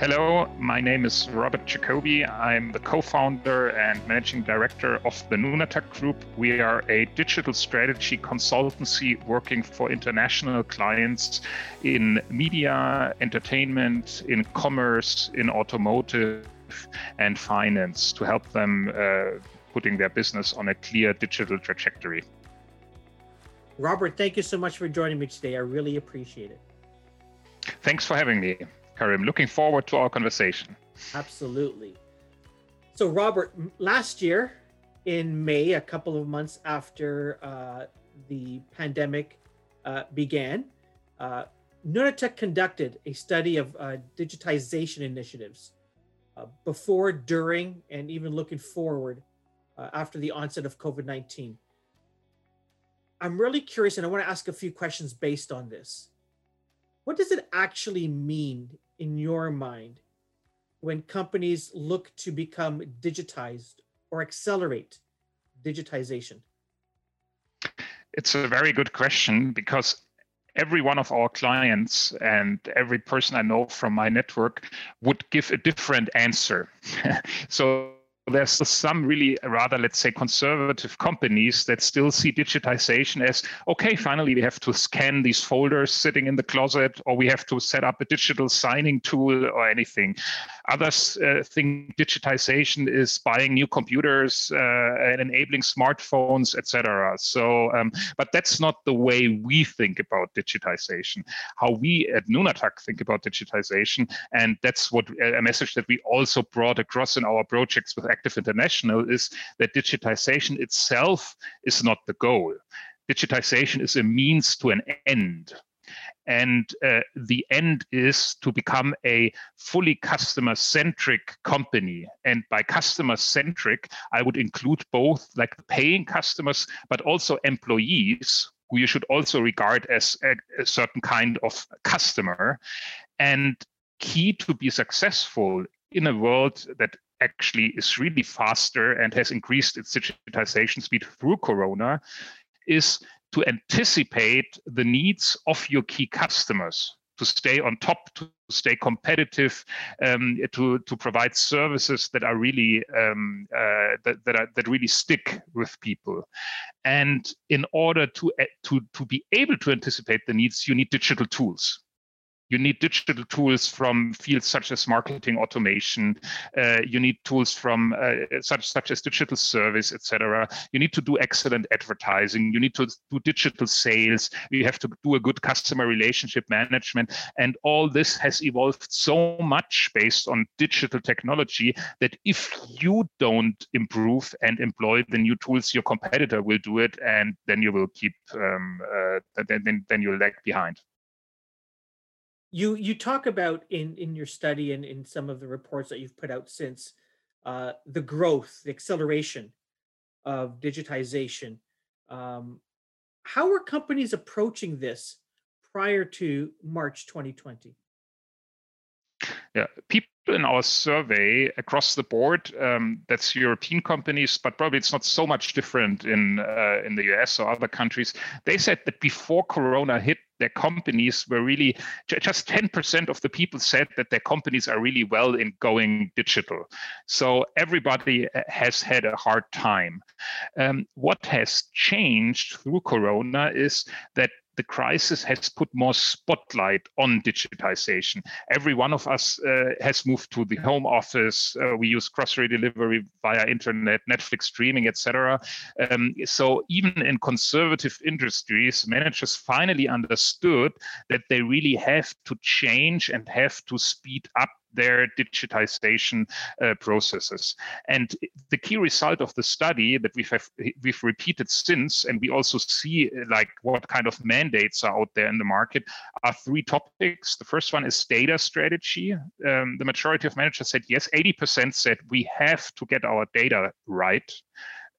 Hello, my name is Robert Jacobi. I'm the co founder and managing director of the Nunatak Group. We are a digital strategy consultancy working for international clients in media, entertainment, in commerce, in automotive, and finance to help them uh, putting their business on a clear digital trajectory. Robert, thank you so much for joining me today. I really appreciate it. Thanks for having me. Karim. Looking forward to our conversation. Absolutely. So, Robert, last year in May, a couple of months after uh, the pandemic uh, began, uh, Nunatak conducted a study of uh, digitization initiatives uh, before, during, and even looking forward uh, after the onset of COVID 19. I'm really curious, and I want to ask a few questions based on this. What does it actually mean in your mind when companies look to become digitized or accelerate digitization? It's a very good question because every one of our clients and every person I know from my network would give a different answer. so there's some really rather let's say conservative companies that still see digitization as okay finally we have to scan these folders sitting in the closet or we have to set up a digital signing tool or anything others uh, think digitization is buying new computers uh, and enabling smartphones etc so um, but that's not the way we think about digitization how we at nunatak think about digitization and that's what a message that we also brought across in our projects with Active International is that digitization itself is not the goal. Digitization is a means to an end. And uh, the end is to become a fully customer centric company. And by customer centric, I would include both like paying customers, but also employees who you should also regard as a, a certain kind of customer. And key to be successful in a world that actually is really faster and has increased its digitization speed through Corona is to anticipate the needs of your key customers to stay on top, to stay competitive, um, to to provide services that are really um, uh, that that, are, that really stick with people. And in order to to to be able to anticipate the needs, you need digital tools you need digital tools from fields such as marketing automation. Uh, you need tools from uh, such such as digital service, etc. You need to do excellent advertising. You need to do digital sales. You have to do a good customer relationship management, and all this has evolved so much based on digital technology that if you don't improve and employ the new tools, your competitor will do it, and then you will keep um, uh, then, then then you'll lag behind you you talk about in in your study and in some of the reports that you've put out since uh, the growth, the acceleration of digitization. Um, how were companies approaching this prior to March 2020? Yeah, people in our survey across the board, um, that's European companies, but probably it's not so much different in uh, in the US or other countries. They said that before Corona hit, their companies were really just 10% of the people said that their companies are really well in going digital. So everybody uh, has had a hard time. Um, what has changed through Corona is that the crisis has put more spotlight on digitization. Every one of us uh, has moved to the home office. Uh, we use grocery delivery via internet, Netflix streaming, etc. Um, so even in conservative industries, managers finally understood that they really have to change and have to speed up their digitization uh, processes. And the key result of the study that we've have, we've repeated since, and we also see uh, like what kind of mandates are out there in the market, are three topics. The first one is data strategy. Um, the majority of managers said yes. 80% said we have to get our data right.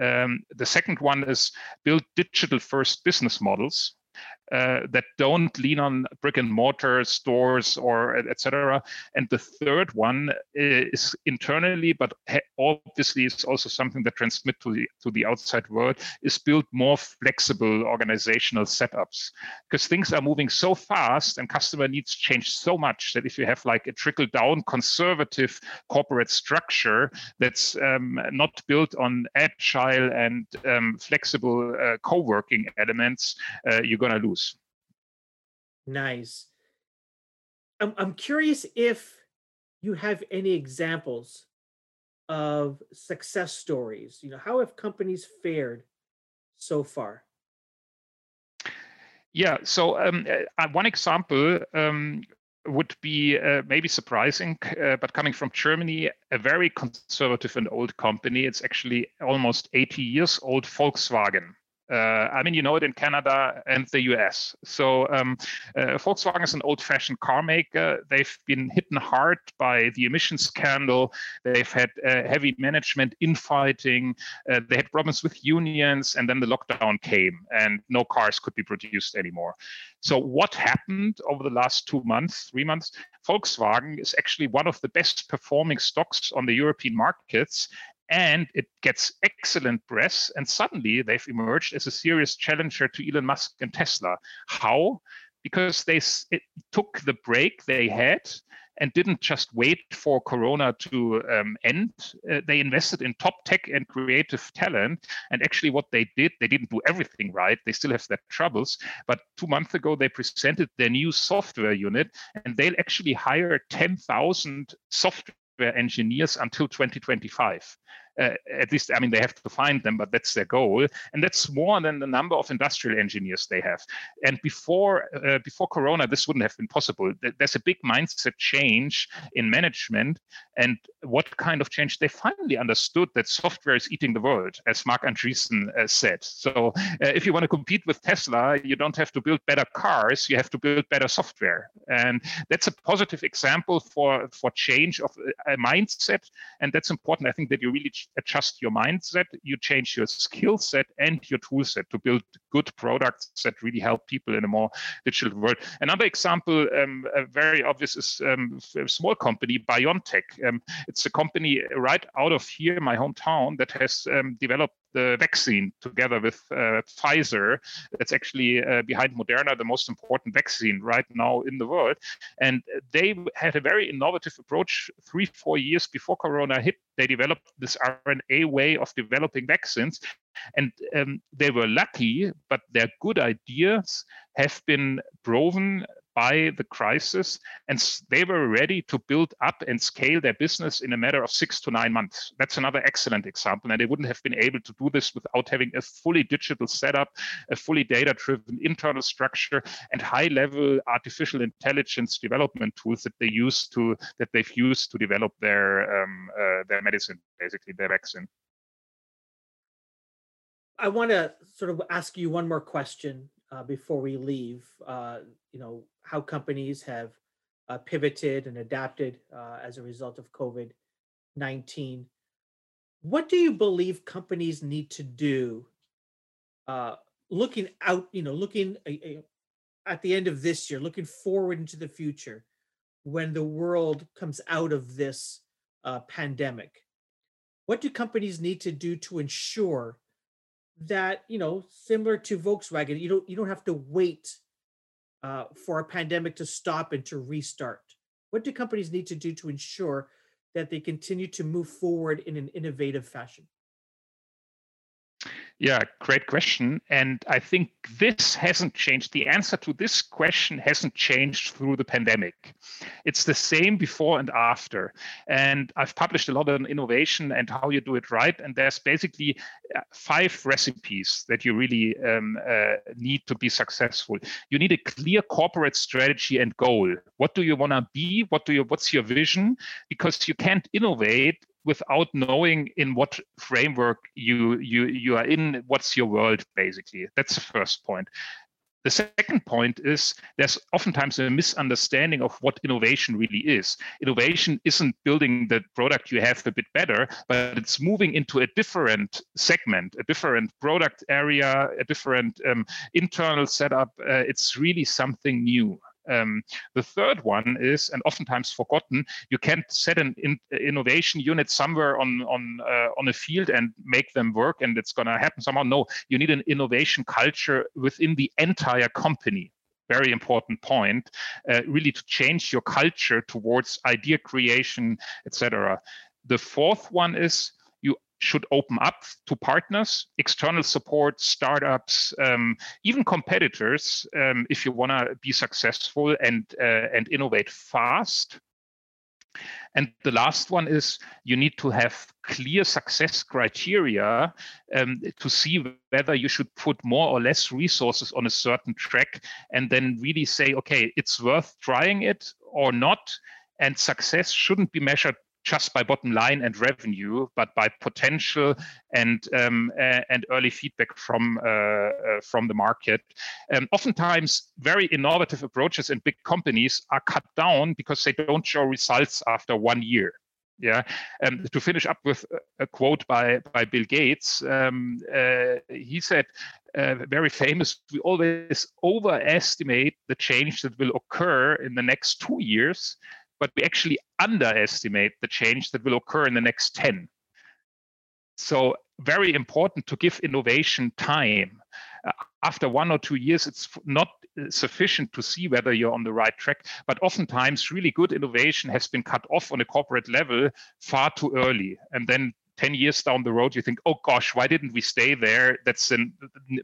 Um, the second one is build digital first business models uh, that don't lean on brick and mortar stores or etc. And the third one is internally, but obviously is also something that transmit to the to the outside world is build more flexible organizational setups because things are moving so fast and customer needs change so much that if you have like a trickle down conservative corporate structure that's um, not built on agile and um, flexible uh, co-working elements, uh, you're going to lose. Nice. I'm, I'm curious if you have any examples of success stories. You know, how have companies fared so far? Yeah, so um, uh, one example um, would be uh, maybe surprising, uh, but coming from Germany, a very conservative and old company. It's actually almost 80 years old, Volkswagen. Uh, I mean, you know it in Canada and the US. So um, uh, Volkswagen is an old-fashioned car maker. They've been hit hard by the emission scandal. They've had uh, heavy management infighting. Uh, they had problems with unions, and then the lockdown came, and no cars could be produced anymore. So what happened over the last two months, three months? Volkswagen is actually one of the best performing stocks on the European markets, and it gets excellent press and suddenly they've emerged as a serious challenger to elon musk and tesla. How? Because they took the break they had and didn't just wait for corona to um, end. Uh, they invested in top tech and creative talent and actually what they did they didn't do everything right. They still have their troubles but two months ago they presented their new software unit and they'll actually hire 10000 software engineers until 2025 uh, at least i mean they have to find them but that's their goal. And that's more than the number of industrial engineers they have. And before uh, before corona this wouldn't have been possible. There's a big mindset change in management. And what kind of change? They finally understood that software is eating the world as marc andreessen uh, said. So uh, if you want to compete with tesla you don't have to build better cars you have to build better software. And that's a positive example for for change of a mindset. And that's important i think that you really adjust your mindset, you change your skill set and your tool set to build good products that really help people in a more digital world. Another example, um, very obvious, is um, a small company, BioNTech. Um, it's a company right out of here, my hometown, that has um, developed the vaccine together with uh, Pfizer. That's actually uh, behind Moderna, the most important vaccine right now in the world. And they had a very innovative approach three, four years before Corona hit. They developed this RNA way of developing vaccines. And um, they were lucky, but their good ideas have been proven by the crisis, and they were ready to build up and scale their business in a matter of six to nine months. That's another excellent example. And they wouldn't have been able to do this without having a fully digital setup, a fully data driven internal structure, and high level artificial intelligence development tools that they use to that they've used to develop their um, uh, their medicine, basically their vaccine. I want to sort of ask you one more question uh, before we leave. Uh, you know, how companies have uh, pivoted and adapted uh, as a result of COVID 19. What do you believe companies need to do uh, looking out, you know, looking at the end of this year, looking forward into the future when the world comes out of this uh, pandemic? What do companies need to do to ensure that, you know, similar to Volkswagen, you don't you don't have to wait uh, for a pandemic to stop and to restart? What do companies need to do to ensure that they continue to move forward in an innovative fashion? Yeah, great question. And I think this hasn't changed. The answer to this question hasn't changed through the pandemic. It's the same before and after. And I've published a lot on innovation and how you do it right. And there's basically uh, five recipes that you really um, uh, need to be successful. You need a clear corporate strategy and goal. What do you want to be? What do you? What's your vision? Because you can't innovate without knowing in what framework you you you are in what's your world basically that's the first point the second point is there's oftentimes a misunderstanding of what innovation really is. Innovation isn't building the product you have a bit better, but it's moving into a different segment, a different product area, a different um, internal setup. Uh, it's really something new. Um, the third one is, and oftentimes forgotten, you can't set an in, innovation unit somewhere on on uh, on a field and make them work, and it's going to happen somehow. No, you need an innovation culture within the entire company. Very important point. Uh, really, to change your culture towards idea creation, etc. The fourth one is should open up to partners, external support, startups, um, even competitors, um, if you want to be successful and uh, and innovate fast. And the last one is you need to have clear success criteria um, to see whether you should put more or less resources on a certain track and then really say, okay, it's worth trying it or not. And success shouldn't be measured just by bottom line and revenue, but by potential and um, and early feedback from uh, uh, from the market. Um, oftentimes, very innovative approaches in big companies are cut down because they don't show results after one year. Yeah, um, to finish up with a quote by by Bill Gates, um, uh, he said, uh, very famous. We always overestimate the change that will occur in the next two years but we actually underestimate the change that will occur in the next 10. So very important to give innovation time. Uh, after one or two years, it's not sufficient to see whether you're on the right track. But oftentimes, really good innovation has been cut off on a corporate level far too early. And then 10 years down the road, you think, oh gosh, why didn't we stay there? That's the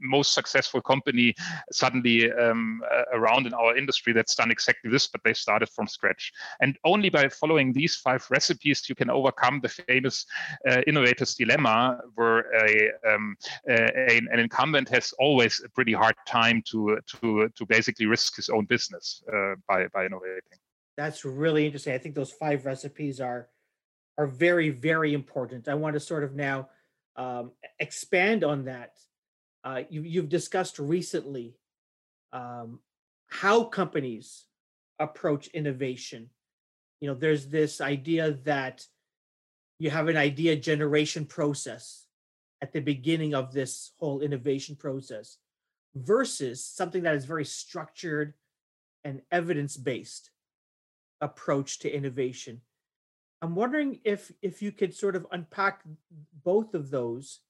most successful company suddenly um, around in our industry that's done exactly this, but they started from scratch. And only by following these five recipes, you can overcome the famous uh, innovator's dilemma, where a, um, a, an incumbent has always a pretty hard time to, to, to basically risk his own business uh, by, by innovating. That's really interesting. I think those five recipes are are very, very important. I want to sort of now um, expand on that. Uh, you, you've discussed recently um, how companies approach innovation. You know, there's this idea that you have an idea generation process at the beginning of this whole innovation process versus something that is very structured and evidence based approach to innovation I'm wondering if if you could sort of unpack both of those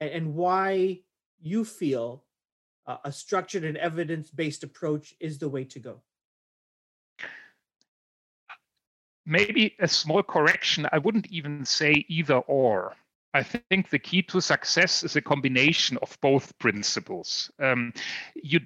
and, and why you feel uh, a structured and evidence-based approach is the way to go. Maybe a small correction. I wouldn't even say either or. I think the key to success is a combination of both principles. Um, you,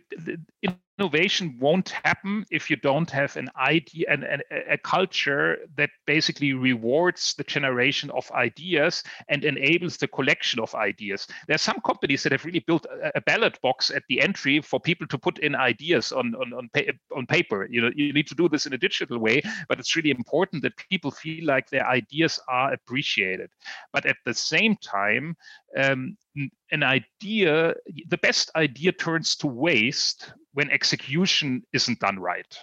innovation won't happen if you don't have an idea and a, a, culture that basically rewards the generation of ideas and enables the collection of ideas. There are some companies that have really built a, a ballot box at the entry for people to put in ideas on on on, pa- on paper. You know, you need to do this in a digital way, but it's really important that people feel like their ideas are appreciated. But at the same time, um, an idea, the best idea turns to waste when execution isn't done right.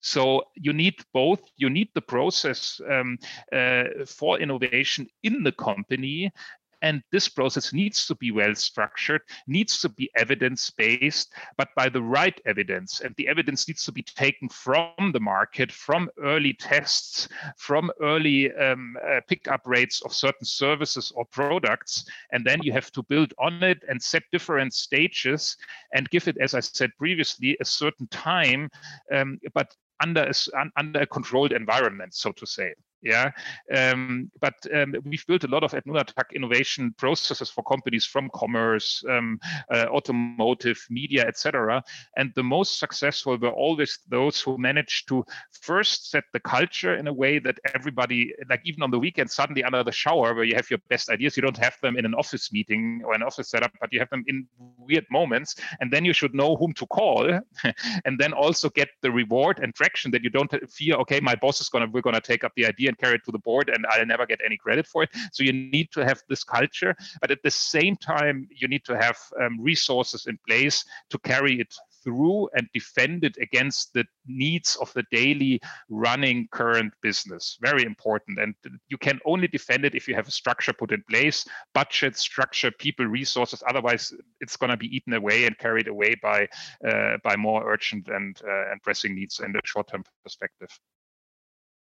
So you need both. You need the process um, uh, for innovation in the company, and this process needs to be well structured, needs to be evidence based, but by the right evidence. And the evidence needs to be taken from the market, from early tests, from early um, uh, pickup rates of certain services or products. And then you have to build on it and set different stages and give it, as I said previously, a certain time, um, but under a, under a controlled environment, so to say. Yeah, um, but um, we've built a lot of at Nunatak innovation processes for companies from commerce, um, uh, automotive, media, etc. And the most successful were always those who managed to first set the culture in a way that everybody, like even on the weekend, suddenly under the shower where you have your best ideas, you don't have them in an office meeting or an office setup, but you have them in weird moments. And then you should know whom to call, and then also get the reward and traction that you don't fear. Okay, my boss is gonna we're gonna take up the idea and carry it to the board and I'll never get any credit for it. So you need to have this culture, but at the same time, you need to have um, resources in place to carry it through and defend it against the needs of the daily running current business. Very important. And you can only defend it if you have a structure put in place, budget, structure, people, resources. Otherwise, it's going to be eaten away and carried away by uh, by more urgent and uh, and pressing needs in the short-term perspective.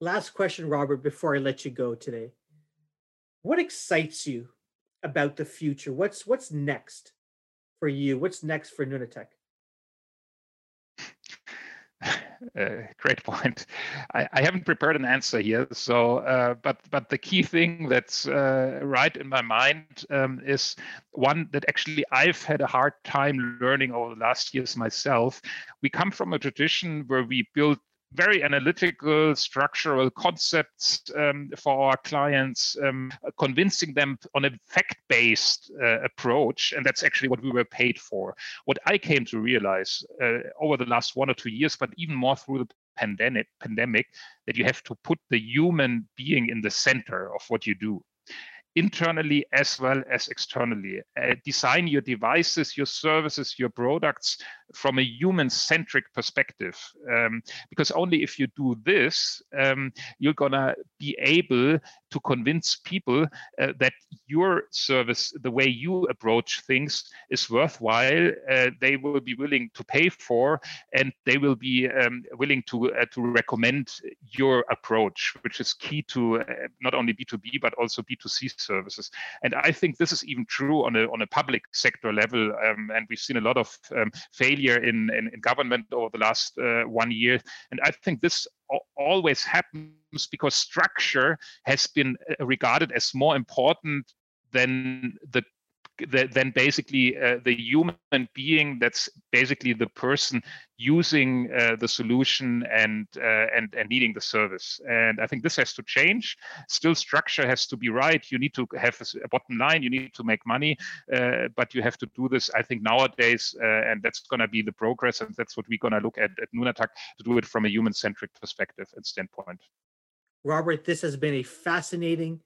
Last question, Robert, before I let you go today. What excites you about the future? What's what's next for you? What's next for Nunatak? Uh, great point. I, I, haven't prepared an answer here. So, uh, but but the key thing that's uh, right in my mind um, is one that actually I've had a hard time learning over the last years myself. We come from a tradition where we build very analytical, structural concepts um, for our clients, um, convincing them on a fact based uh, approach. And that's actually what we were paid for. What I came to realize uh, over the last one or two years, but even more through the pandemic, pandemic, that you have to put the human being in the center of what you do internally as well as externally. Uh, design your devices, your services, your products from a human centric perspective. Um, because only if you do this, um, you're to be able to convince people uh, that your service, the way you approach things, is worthwhile. Uh, they will be willing to pay for, and they will be um, willing to uh, to recommend your approach, which is key to uh, not only B2B but also B2C services. And I think this is even true on a on a public sector level. Um, and we've seen a lot of um, failure in, in, in government over the last uh, one year. And I think this always happens because structure has been uh, regarded as more important than the the, then basically uh, the human being that's basically the person using uh, the solution and uh, and and needing the service. And i think this has to change. Still structure has to be right. You need to have a bottom line. You need to make money uh, but you have to do this i think nowadays uh, and that's going to be the progress and that's what we're going to look at at Nunatak to do it from a human centric perspective and standpoint. Robert this has been a fascinating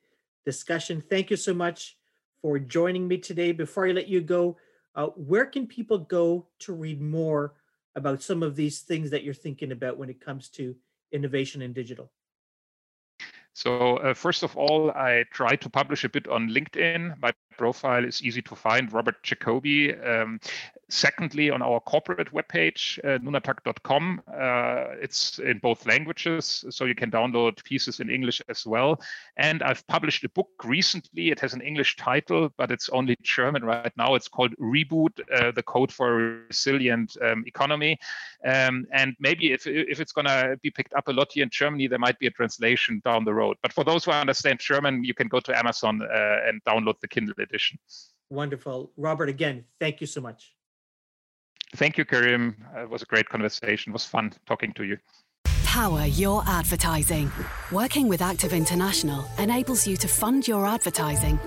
discussion. Thank you so much for joining me today. Before I let you go, uh, where can people go to read more about some of these things that you're thinking about when it comes to innovation and digital? So uh, first of all, I try to publish a bit on LinkedIn. My profile is easy to find, Robert Jacobi. Um, secondly, on our corporate webpage, uh, nunatak.com, uh, it's in both languages, so you can download pieces in English as well. And I've published a book recently. It has an English title, but it's only German right now. It's called Reboot, uh, the Code for a Resilient um, Economy. Um, and maybe if, if it's going to be picked up a lot here in Germany, there might be a translation down the road. But for those who understand German, you can go to Amazon uh, and download the Kindle edition. Wonderful. Robert, again, thank you so much. Thank you, Karim. Uh, it was a great conversation. It was fun talking to you. Power your advertising. Working with Active International enables you to fund your advertising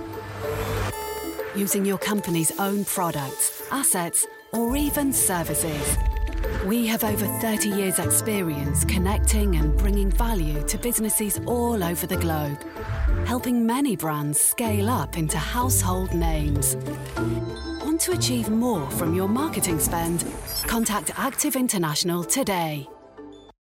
using your company's own products, assets, or even services. We have over 30 years' experience connecting and bringing value to businesses all over the globe helping many brands scale up into household names. Want to achieve more from your marketing spend? Contact Active International today.